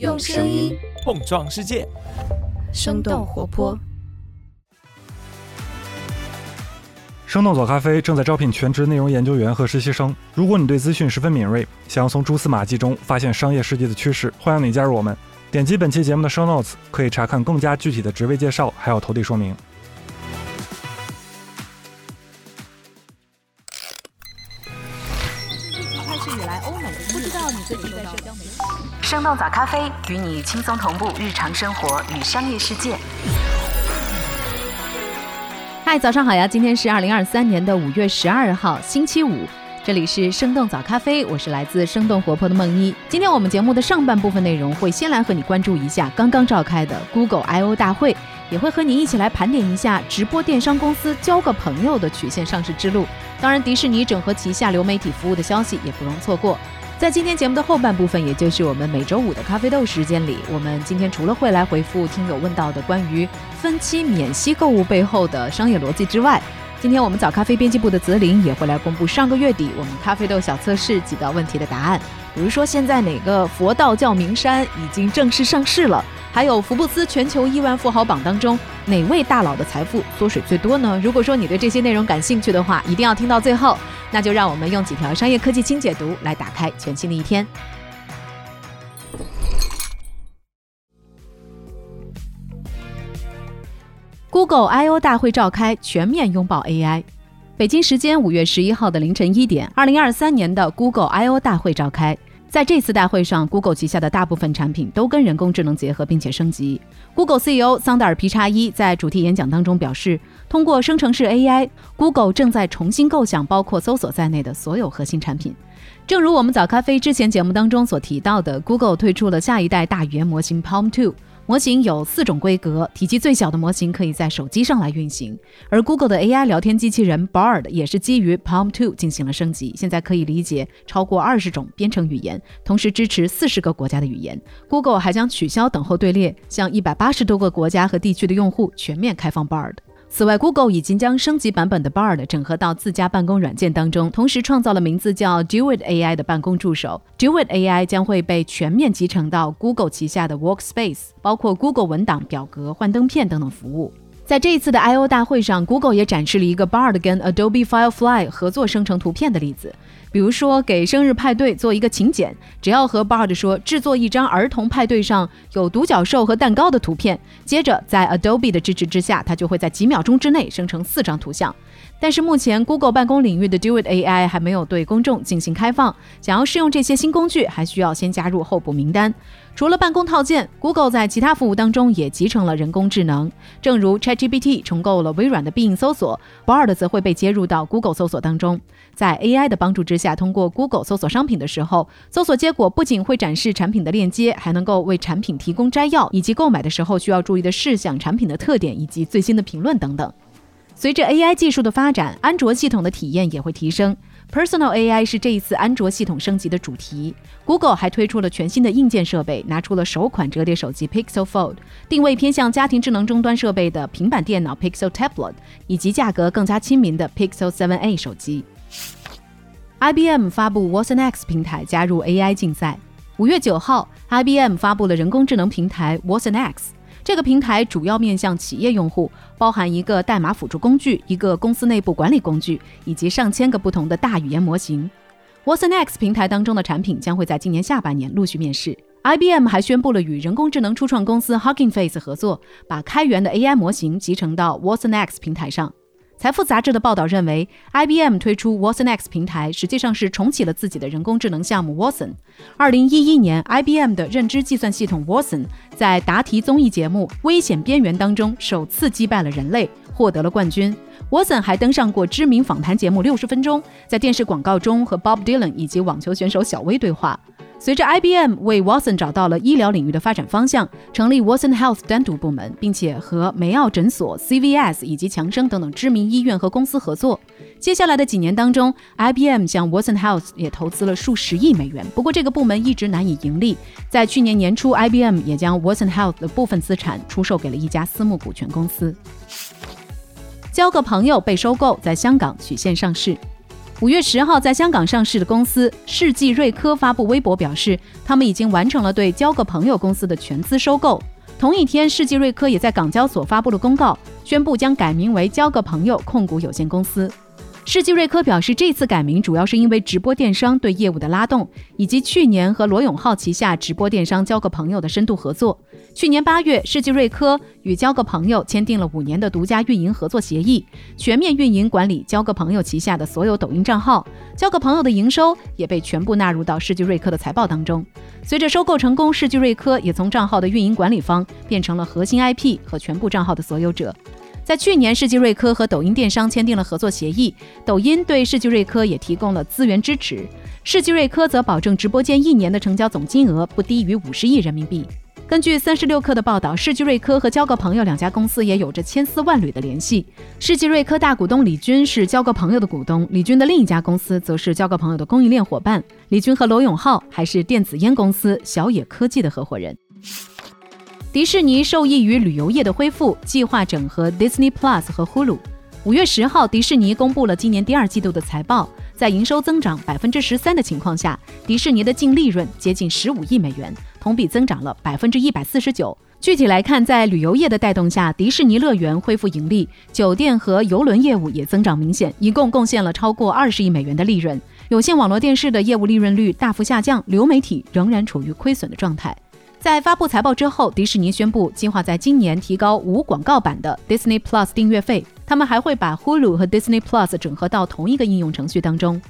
用声音碰撞世界，生动活泼。生动早咖啡正在招聘全职内容研究员和实习生。如果你对资讯十分敏锐，想要从蛛丝马迹中发现商业世界的趋势，欢迎你加入我们。点击本期节目的 show notes，可以查看更加具体的职位介绍，还有投递说明。生动早咖啡与你轻松同步日常生活与商业世界。嗨，早上好呀！今天是二零二三年的五月十二号，星期五。这里是生动早咖啡，我是来自生动活泼的梦一。今天我们节目的上半部分内容会先来和你关注一下刚刚召开的 Google I/O 大会，也会和你一起来盘点一下直播电商公司交个朋友的曲线上市之路。当然，迪士尼整合旗下流媒体服务的消息也不容错过。在今天节目的后半部分，也就是我们每周五的咖啡豆时间里，我们今天除了会来回复听友问到的关于分期免息购物背后的商业逻辑之外，今天我们早咖啡编辑部的泽林也会来公布上个月底我们咖啡豆小测试几道问题的答案，比如说现在哪个佛道教名山已经正式上市了，还有福布斯全球亿万富豪榜当中哪位大佬的财富缩水最多呢？如果说你对这些内容感兴趣的话，一定要听到最后。那就让我们用几条商业科技轻解读来打开全新的一天。Google I/O 大会召开，全面拥抱 AI。北京时间五月十一号的凌晨一点，二零二三年的 Google I/O 大会召开。在这次大会上，Google 旗下的大部分产品都跟人工智能结合，并且升级。Google CEO 桑德尔皮查伊在主题演讲当中表示，通过生成式 AI，Google 正在重新构想包括搜索在内的所有核心产品。正如我们早咖啡之前节目当中所提到的，Google 推出了下一代大语言模型 Palm Two。模型有四种规格，体积最小的模型可以在手机上来运行，而 Google 的 AI 聊天机器人 Bard 也是基于 Palm 2进行了升级，现在可以理解超过二十种编程语言，同时支持四十个国家的语言。Google 还将取消等候队列，向一百八十多个国家和地区的用户全面开放 Bard。此外，Google 已经将升级版本的 Bard 整合到自家办公软件当中，同时创造了名字叫 Duet AI 的办公助手。Duet AI 将会被全面集成到 Google 旗下的 Workspace，包括 Google 文档、表格、幻灯片等等服务。在这一次的 I/O 大会上，Google 也展示了一个 Bard 跟 Adobe Firefly 合作生成图片的例子。比如说，给生日派对做一个请柬，只要和 Bard 说制作一张儿童派对上有独角兽和蛋糕的图片，接着在 Adobe 的支持之下，它就会在几秒钟之内生成四张图像。但是目前 Google 办公领域的 Duet AI 还没有对公众进行开放，想要试用这些新工具，还需要先加入候补名单。除了办公套件，Google 在其他服务当中也集成了人工智能。正如 ChatGPT 重构了微软的必应搜索，Bard 则会被接入到 Google 搜索当中。在 AI 的帮助之下，通过 Google 搜索商品的时候，搜索结果不仅会展示产品的链接，还能够为产品提供摘要，以及购买的时候需要注意的事项、产品的特点以及最新的评论等等。随着 AI 技术的发展，安卓系统的体验也会提升。Personal AI 是这一次安卓系统升级的主题。Google 还推出了全新的硬件设备，拿出了首款折叠手机 Pixel Fold，定位偏向家庭智能终端设备的平板电脑 Pixel Tablet，以及价格更加亲民的 Pixel 7a 手机。IBM 发布 watsonx 平台加入 AI 竞赛。五月九号，IBM 发布了人工智能平台 watsonx。这个平台主要面向企业用户，包含一个代码辅助工具、一个公司内部管理工具以及上千个不同的大语言模型。watsonx 平台当中的产品将会在今年下半年陆续面世。IBM 还宣布了与人工智能初创公司 Hugging Face 合作，把开源的 AI 模型集成到 watsonx 平台上。财富杂志的报道认为，IBM 推出 watsonx 平台，实际上是重启了自己的人工智能项目 Watson。二零一一年，IBM 的认知计算系统 Watson 在答题综艺节目《危险边缘》当中首次击败了人类，获得了冠军。Watson 还登上过知名访谈节目《六十分钟》，在电视广告中和 Bob Dylan 以及网球选手小威对话。随着 IBM 为 Watson 找到了医疗领域的发展方向，成立 Watson Health 单独部门，并且和梅奥诊所、CVS 以及强生等等知名医院和公司合作。接下来的几年当中，IBM 向 Watson Health 也投资了数十亿美元。不过这个部门一直难以盈利。在去年年初，IBM 也将 Watson Health 的部分资产出售给了一家私募股权公司。交个朋友被收购，在香港曲线上市。五月十号，在香港上市的公司世纪瑞科发布微博表示，他们已经完成了对交个朋友公司的全资收购。同一天，世纪瑞科也在港交所发布了公告，宣布将改名为交个朋友控股有限公司。世纪瑞科表示，这次改名主要是因为直播电商对业务的拉动，以及去年和罗永浩旗下直播电商交个朋友的深度合作。去年八月，世纪瑞科与交个朋友签订了五年的独家运营合作协议，全面运营管理交个朋友旗下的所有抖音账号。交个朋友的营收也被全部纳入到世纪瑞科的财报当中。随着收购成功，世纪瑞科也从账号的运营管理方变成了核心 IP 和全部账号的所有者。在去年，世纪瑞科和抖音电商签订了合作协议，抖音对世纪瑞科也提供了资源支持，世纪瑞科则保证直播间一年的成交总金额不低于五十亿人民币。根据三十六氪的报道，世纪瑞科和交个朋友两家公司也有着千丝万缕的联系。世纪瑞科大股东李军是交个朋友的股东，李军的另一家公司则是交个朋友的供应链伙伴。李军和罗永浩还是电子烟公司小野科技的合伙人。迪士尼受益于旅游业的恢复，计划整合 Disney Plus 和 Hulu。五月十号，迪士尼公布了今年第二季度的财报，在营收增长百分之十三的情况下，迪士尼的净利润接近十五亿美元，同比增长了百分之一百四十九。具体来看，在旅游业的带动下，迪士尼乐园恢复盈利，酒店和邮轮业务也增长明显，一共贡献了超过二十亿美元的利润。有线网络电视的业务利润率大幅下降，流媒体仍然处于亏损的状态。在发布财报之后，迪士尼宣布计划在今年提高无广告版的 Disney Plus 订阅费。他们还会把 Hulu 和 Disney Plus 整合到同一个应用程序当中。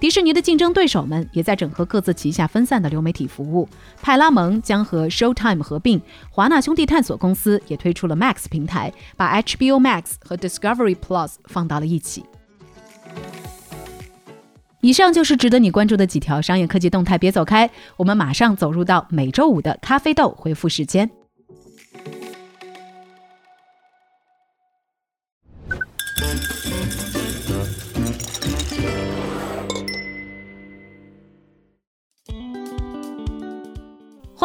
迪士尼的竞争对手们也在整合各自旗下分散的流媒体服务。派拉蒙将和 Showtime 合并，华纳兄弟探索公司也推出了 Max 平台，把 HBO Max 和 Discovery Plus 放到了一起。以上就是值得你关注的几条商业科技动态，别走开，我们马上走入到每周五的咖啡豆回复时间。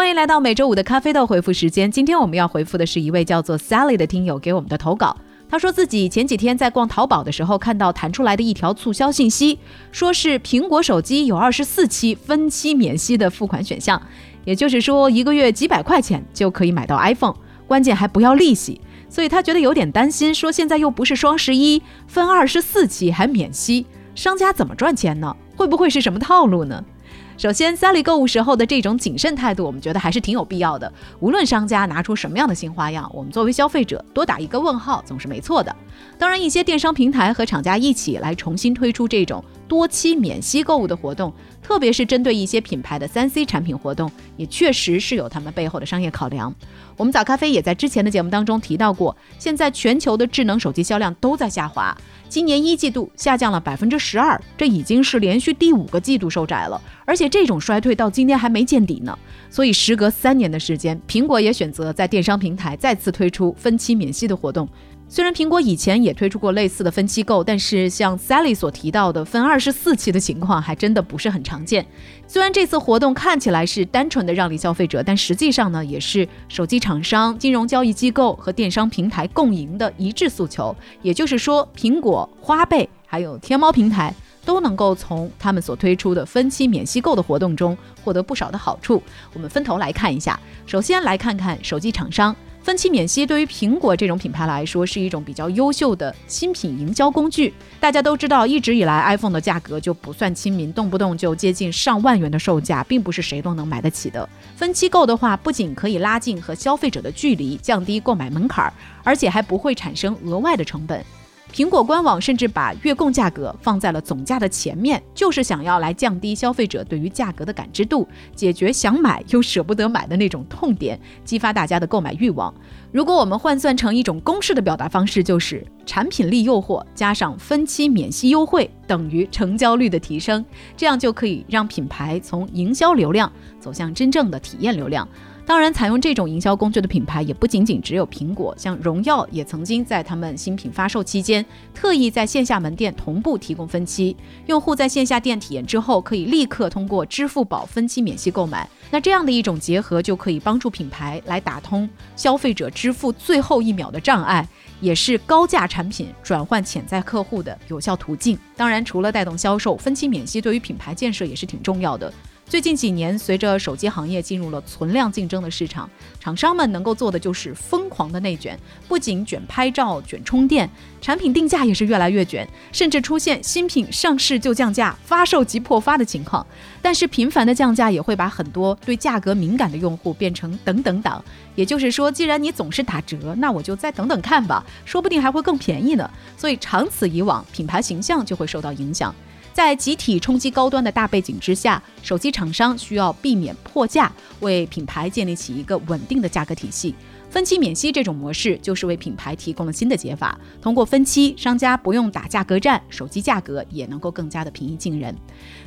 欢迎来到每周五的咖啡豆回复时间，今天我们要回复的是一位叫做 Sally 的听友给我们的投稿。他说自己前几天在逛淘宝的时候，看到弹出来的一条促销信息，说是苹果手机有二十四期分期免息的付款选项，也就是说一个月几百块钱就可以买到 iPhone，关键还不要利息。所以他觉得有点担心，说现在又不是双十一，分二十四期还免息，商家怎么赚钱呢？会不会是什么套路呢？首先，Sally 购物时候的这种谨慎态度，我们觉得还是挺有必要的。无论商家拿出什么样的新花样，我们作为消费者多打一个问号总是没错的。当然，一些电商平台和厂家一起来重新推出这种多期免息购物的活动，特别是针对一些品牌的三 C 产品活动，也确实是有他们背后的商业考量。我们早咖啡也在之前的节目当中提到过，现在全球的智能手机销量都在下滑。今年一季度下降了百分之十二，这已经是连续第五个季度收窄了，而且这种衰退到今天还没见底呢。所以时隔三年的时间，苹果也选择在电商平台再次推出分期免息的活动。虽然苹果以前也推出过类似的分期购，但是像 Sally 所提到的分二十四期的情况，还真的不是很常见。虽然这次活动看起来是单纯的让利消费者，但实际上呢，也是手机厂商、金融交易机构和电商平台共赢的一致诉求。也就是说，苹果、花呗还有天猫平台都能够从他们所推出的分期免息购的活动中获得不少的好处。我们分头来看一下，首先来看看手机厂商。分期免息对于苹果这种品牌来说是一种比较优秀的新品营销工具。大家都知道，一直以来 iPhone 的价格就不算亲民，动不动就接近上万元的售价，并不是谁都能买得起的。分期购的话，不仅可以拉近和消费者的距离，降低购买门槛，而且还不会产生额外的成本。苹果官网甚至把月供价格放在了总价的前面，就是想要来降低消费者对于价格的感知度，解决想买又舍不得买的那种痛点，激发大家的购买欲望。如果我们换算成一种公式的表达方式，就是产品力诱惑加上分期免息优惠等于成交率的提升，这样就可以让品牌从营销流量走向真正的体验流量。当然，采用这种营销工具的品牌也不仅仅只有苹果，像荣耀也曾经在他们新品发售期间，特意在线下门店同步提供分期，用户在线下店体验之后，可以立刻通过支付宝分期免息购买。那这样的一种结合，就可以帮助品牌来打通消费者支付最后一秒的障碍，也是高价产品转换潜在客户的有效途径。当然，除了带动销售，分期免息对于品牌建设也是挺重要的。最近几年，随着手机行业进入了存量竞争的市场，厂商们能够做的就是疯狂的内卷，不仅卷拍照、卷充电，产品定价也是越来越卷，甚至出现新品上市就降价、发售即破发的情况。但是频繁的降价也会把很多对价格敏感的用户变成等等党，也就是说，既然你总是打折，那我就再等等看吧，说不定还会更便宜呢。所以长此以往，品牌形象就会受到影响。在集体冲击高端的大背景之下，手机厂商需要避免破价，为品牌建立起一个稳定的价格体系。分期免息这种模式就是为品牌提供了新的解法。通过分期，商家不用打价格战，手机价格也能够更加的平易近人。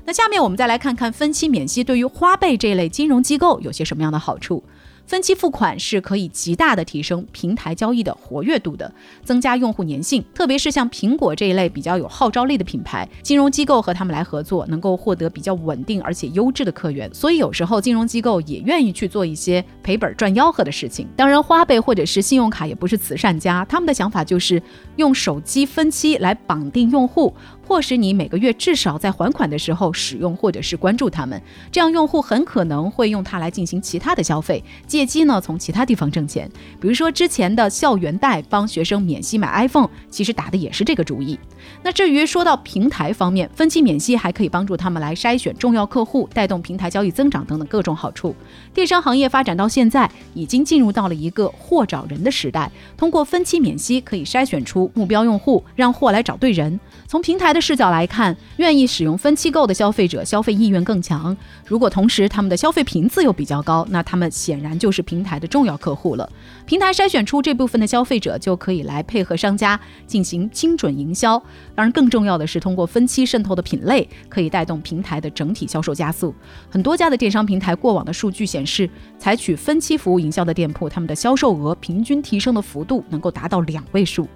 那下面我们再来看看分期免息对于花呗这类金融机构有些什么样的好处。分期付款是可以极大的提升平台交易的活跃度的，增加用户粘性。特别是像苹果这一类比较有号召力的品牌，金融机构和他们来合作，能够获得比较稳定而且优质的客源。所以有时候金融机构也愿意去做一些赔本赚吆喝的事情。当然，花呗或者是信用卡也不是慈善家，他们的想法就是用手机分期来绑定用户。迫使你每个月至少在还款的时候使用或者是关注他们，这样用户很可能会用它来进行其他的消费，借机呢从其他地方挣钱。比如说之前的校园贷帮学生免息买 iPhone，其实打的也是这个主意。那至于说到平台方面，分期免息还可以帮助他们来筛选重要客户，带动平台交易增长等等各种好处。电商行业发展到现在，已经进入到了一个货找人的时代，通过分期免息可以筛选出目标用户，让货来找对人。从平台的视角来看，愿意使用分期购的消费者消费意愿更强。如果同时他们的消费频次又比较高，那他们显然就是平台的重要客户了。平台筛选出这部分的消费者，就可以来配合商家进行精准营销。当然，更重要的是，通过分期渗透的品类，可以带动平台的整体销售加速。很多家的电商平台过往的数据显示，采取分期服务营销的店铺，他们的销售额平均提升的幅度能够达到两位数。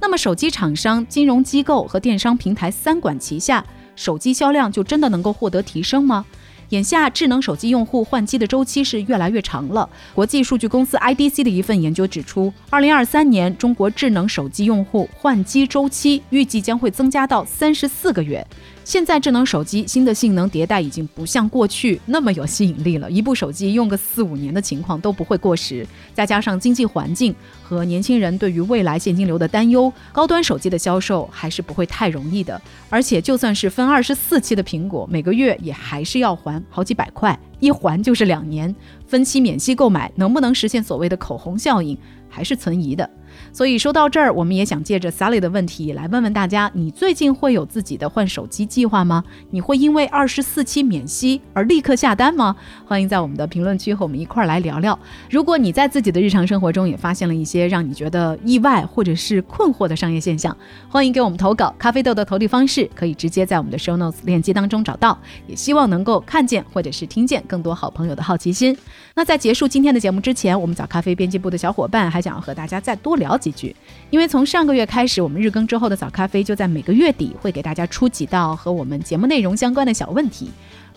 那么，手机厂商、金融机构和电商平台三管齐下，手机销量就真的能够获得提升吗？眼下，智能手机用户换机的周期是越来越长了。国际数据公司 IDC 的一份研究指出，二零二三年中国智能手机用户换机周期预计将会增加到三十四个月。现在智能手机新的性能迭代已经不像过去那么有吸引力了，一部手机用个四五年的情况都不会过时。再加上经济环境和年轻人对于未来现金流的担忧，高端手机的销售还是不会太容易的。而且就算是分二十四期的苹果，每个月也还是要还好几百块，一还就是两年。分期免息购买能不能实现所谓的口红效应，还是存疑的。所以说到这儿，我们也想借着 Sally 的问题来问问大家：你最近会有自己的换手机计划吗？你会因为二十四期免息而立刻下单吗？欢迎在我们的评论区和我们一块儿来聊聊。如果你在自己的日常生活中也发现了一些让你觉得意外或者是困惑的商业现象，欢迎给我们投稿。咖啡豆的投递方式可以直接在我们的 Show Notes 链接当中找到。也希望能够看见或者是听见更多好朋友的好奇心。那在结束今天的节目之前，我们早咖啡编辑部的小伙伴还想要和大家再多聊聊几句，因为从上个月开始，我们日更之后的早咖啡就在每个月底会给大家出几道和我们节目内容相关的小问题。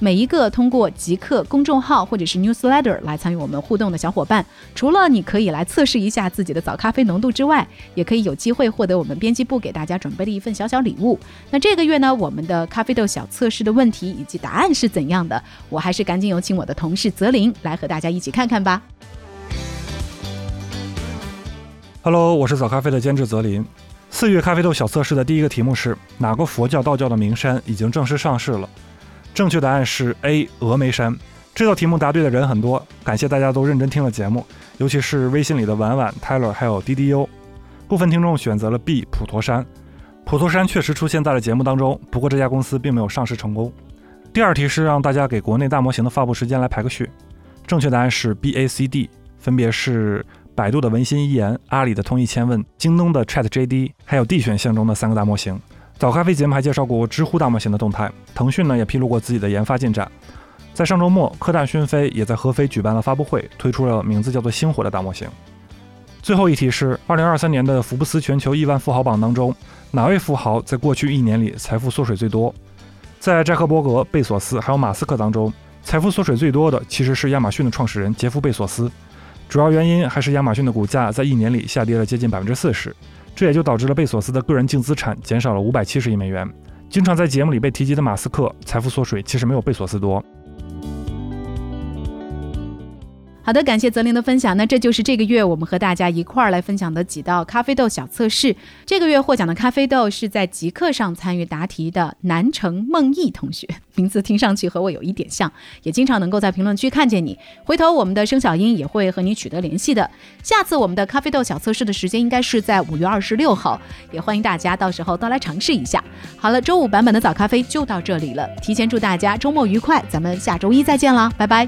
每一个通过极客公众号或者是 newsletter 来参与我们互动的小伙伴，除了你可以来测试一下自己的早咖啡浓度之外，也可以有机会获得我们编辑部给大家准备的一份小小礼物。那这个月呢，我们的咖啡豆小测试的问题以及答案是怎样的？我还是赶紧有请我的同事泽林来和大家一起看看吧。Hello，我是早咖啡的监制泽林。四月咖啡豆小测试的第一个题目是哪个佛教、道教的名山已经正式上市了？正确答案是 A 峨眉山。这道题目答对的人很多，感谢大家都认真听了节目，尤其是微信里的婉婉、Tylor 还有滴滴优。部分听众选择了 B 普陀山。普陀山确实出现在了节目当中，不过这家公司并没有上市成功。第二题是让大家给国内大模型的发布时间来排个序。正确答案是 B A C D，分别是百度的文心一言、阿里的通义千问、京东的 Chat JD，还有 D 选项中的三个大模型。早咖啡节目还介绍过知乎大模型的动态，腾讯呢也披露过自己的研发进展。在上周末，科大讯飞也在合肥举办了发布会，推出了名字叫做“星火”的大模型。最后一题是：二零二三年的福布斯全球亿万富豪榜当中，哪位富豪在过去一年里财富缩水最多？在扎克伯格、贝索斯还有马斯克当中，财富缩水最多的其实是亚马逊的创始人杰夫·贝索斯。主要原因还是亚马逊的股价在一年里下跌了接近百分之四十，这也就导致了贝索斯的个人净资产减少了五百七十亿美元。经常在节目里被提及的马斯克，财富缩水其实没有贝索斯多。好的，感谢泽林的分享。那这就是这个月我们和大家一块儿来分享的几道咖啡豆小测试。这个月获奖的咖啡豆是在极客上参与答题的南城梦毅同学，名字听上去和我有一点像，也经常能够在评论区看见你。回头我们的生小英也会和你取得联系的。下次我们的咖啡豆小测试的时间应该是在五月二十六号，也欢迎大家到时候都来尝试一下。好了，周五版本的早咖啡就到这里了，提前祝大家周末愉快，咱们下周一再见啦，拜拜。